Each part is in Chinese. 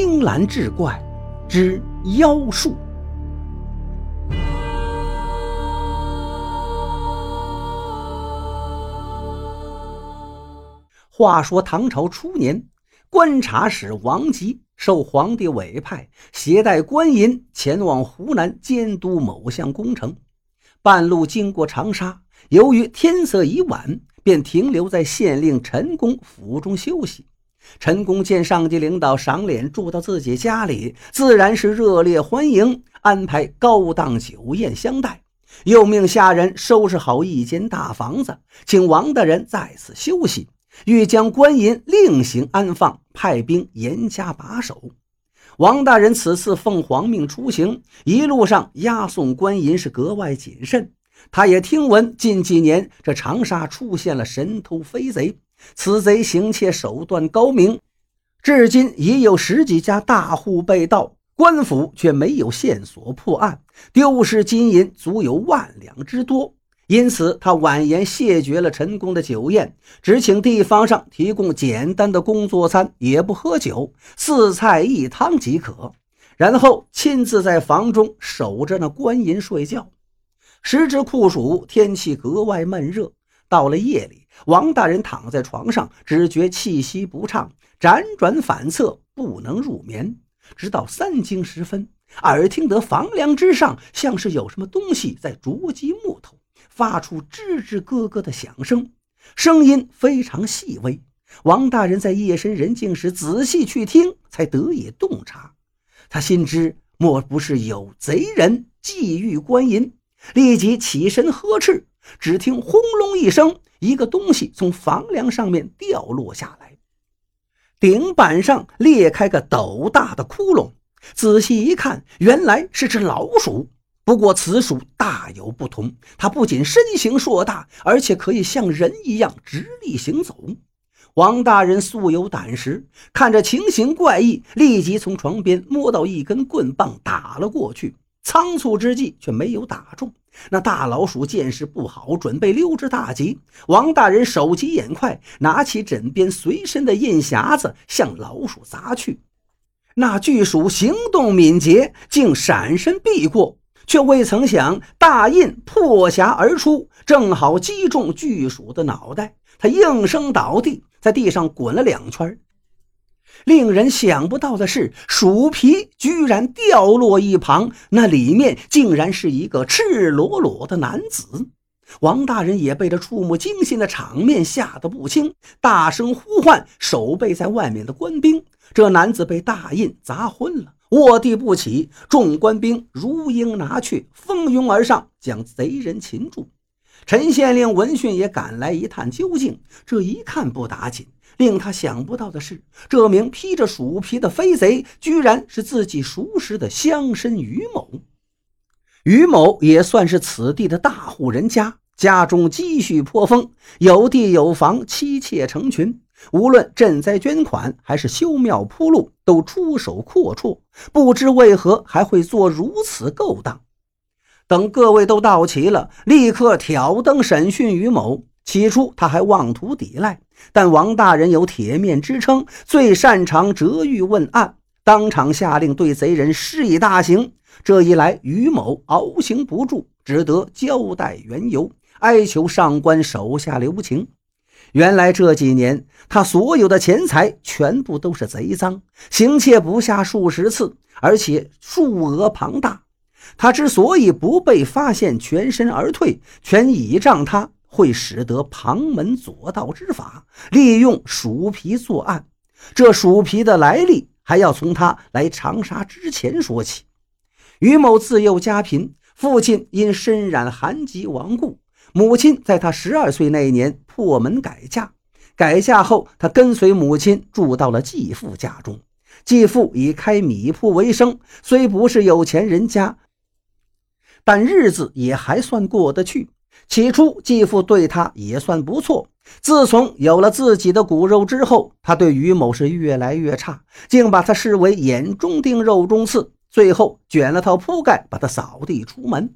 青蓝志怪之妖术。话说唐朝初年，观察使王吉受皇帝委派，携带官银前往湖南监督某项工程。半路经过长沙，由于天色已晚，便停留在县令陈公府中休息。陈公见上级领导赏脸住到自己家里，自然是热烈欢迎，安排高档酒宴相待，又命下人收拾好一间大房子，请王大人在此休息，欲将官银另行安放，派兵严加把守。王大人此次奉皇命出行，一路上押送官银是格外谨慎。他也听闻近几年这长沙出现了神偷飞贼。此贼行窃手段高明，至今已有十几家大户被盗，官府却没有线索破案，丢失金银足有万两之多。因此，他婉言谢绝了陈公的酒宴，只请地方上提供简单的工作餐，也不喝酒，四菜一汤即可。然后亲自在房中守着那官银睡觉。时值酷暑，天气格外闷热。到了夜里，王大人躺在床上，只觉气息不畅，辗转反侧，不能入眠。直到三更时分，耳听得房梁之上像是有什么东西在啄击木头，发出吱吱咯咯的响声，声音非常细微。王大人在夜深人静时仔细去听，才得以洞察。他心知莫不是有贼人觊觎官银，立即起身呵斥。只听轰隆一声，一个东西从房梁上面掉落下来，顶板上裂开个斗大的窟窿。仔细一看，原来是只老鼠。不过此鼠大有不同，它不仅身形硕大，而且可以像人一样直立行走。王大人素有胆识，看着情形怪异，立即从床边摸到一根棍棒，打了过去。仓促之际，却没有打中。那大老鼠见势不好，准备溜之大吉。王大人手疾眼快，拿起枕边随身的印匣子，向老鼠砸去。那巨鼠行动敏捷，竟闪身避过，却未曾想大印破匣而出，正好击中巨鼠的脑袋。他应声倒地，在地上滚了两圈。令人想不到的是，鼠皮居然掉落一旁，那里面竟然是一个赤裸裸的男子。王大人也被这触目惊心的场面吓得不轻，大声呼唤守备在外面的官兵。这男子被大印砸昏了，卧地不起。众官兵如鹰拿雀，蜂拥而上，将贼人擒住。陈县令闻讯也赶来一探究竟，这一看不打紧。令他想不到的是，这名披着鼠皮的飞贼，居然是自己熟识的乡绅于某。于某也算是此地的大户人家，家中积蓄颇丰，有地有房，妻妾成群。无论赈灾捐款，还是修庙铺路，都出手阔绰。不知为何还会做如此勾当。等各位都到齐了，立刻挑灯审讯于某。起初他还妄图抵赖，但王大人有铁面之称，最擅长折狱问案，当场下令对贼人施以大刑。这一来，于某熬刑不住，只得交代缘由，哀求上官手下留情。原来这几年他所有的钱财全部都是贼赃，行窃不下数十次，而且数额庞大。他之所以不被发现，全身而退，全倚仗他。会使得旁门左道之法利用鼠皮作案，这鼠皮的来历还要从他来长沙之前说起。于某自幼家贫，父亲因身染寒疾亡故，母亲在他十二岁那年破门改嫁。改嫁后，他跟随母亲住到了继父家中。继父以开米铺为生，虽不是有钱人家，但日子也还算过得去。起初，继父对他也算不错。自从有了自己的骨肉之后，他对于某是越来越差，竟把他视为眼中钉、肉中刺。最后卷了套铺盖，把他扫地出门。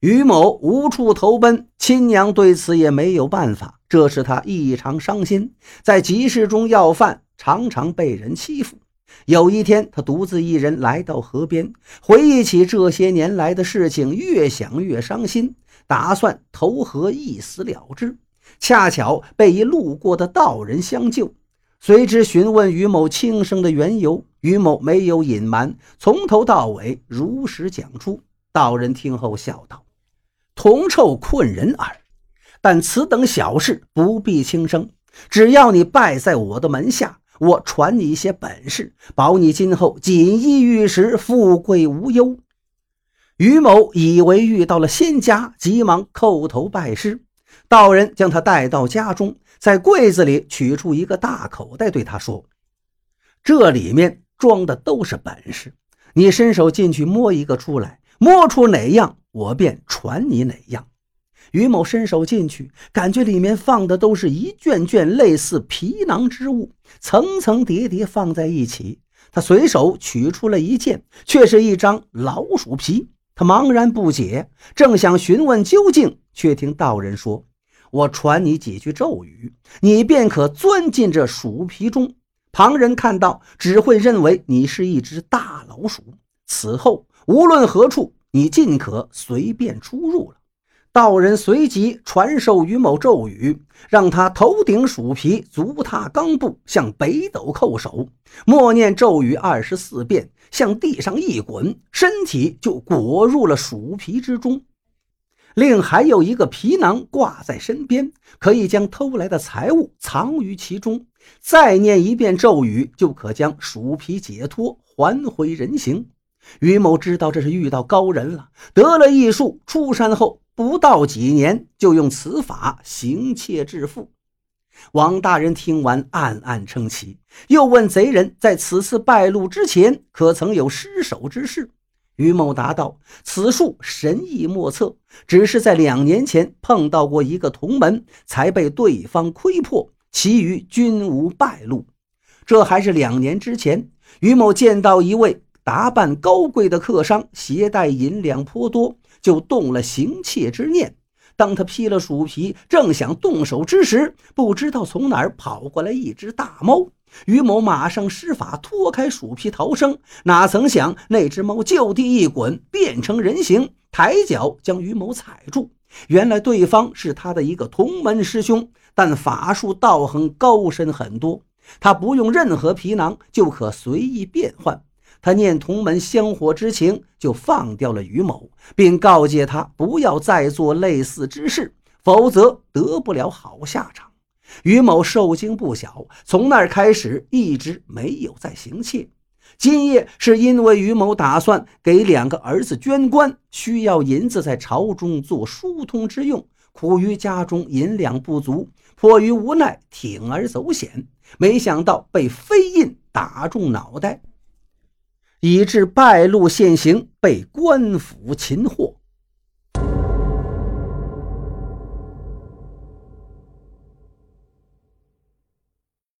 于某无处投奔，亲娘对此也没有办法，这使他异常伤心。在集市中要饭，常常被人欺负。有一天，他独自一人来到河边，回忆起这些年来的事情，越想越伤心，打算投河一死了之。恰巧被一路过的道人相救，随之询问于某轻生的缘由。于某没有隐瞒，从头到尾如实讲出。道人听后笑道：“铜臭困人耳，但此等小事不必轻生。只要你拜在我的门下。”我传你一些本事，保你今后锦衣玉食，富贵无忧。于某以为遇到了仙家，急忙叩头拜师。道人将他带到家中，在柜子里取出一个大口袋，对他说：“这里面装的都是本事，你伸手进去摸一个出来，摸出哪样，我便传你哪样。”于某伸手进去，感觉里面放的都是一卷卷类似皮囊之物，层层叠叠放在一起。他随手取出了一件，却是一张老鼠皮。他茫然不解，正想询问究竟，却听道人说：“我传你几句咒语，你便可钻进这鼠皮中。旁人看到，只会认为你是一只大老鼠。此后无论何处，你尽可随便出入了。”道人随即传授于某咒语，让他头顶鼠皮，足踏钢布，向北斗叩首，默念咒语二十四遍，向地上一滚，身体就裹入了鼠皮之中。另还有一个皮囊挂在身边，可以将偷来的财物藏于其中。再念一遍咒语，就可将鼠皮解脱，还回人形。于某知道这是遇到高人了，得了异术，出山后。不到几年，就用此法行窃致富。王大人听完，暗暗称奇，又问贼人在此次败露之前，可曾有失手之事？于某答道：“此术神异莫测，只是在两年前碰到过一个同门，才被对方窥破，其余均无败露。这还是两年之前。”于某见到一位打扮高贵的客商，携带银两颇多。就动了行窃之念。当他披了鼠皮，正想动手之时，不知道从哪儿跑过来一只大猫。于某马上施法脱开鼠皮逃生，哪曾想那只猫就地一滚，变成人形，抬脚将于某踩住。原来对方是他的一个同门师兄，但法术道行高深很多，他不用任何皮囊就可随意变换。他念同门香火之情，就放掉了于某，并告诫他不要再做类似之事，否则得不了好下场。于某受惊不小，从那儿开始一直没有再行窃。今夜是因为于某打算给两个儿子捐官，需要银子在朝中做疏通之用，苦于家中银两不足，迫于无奈铤而走险，没想到被飞印打中脑袋。以致败露现行，被官府擒获。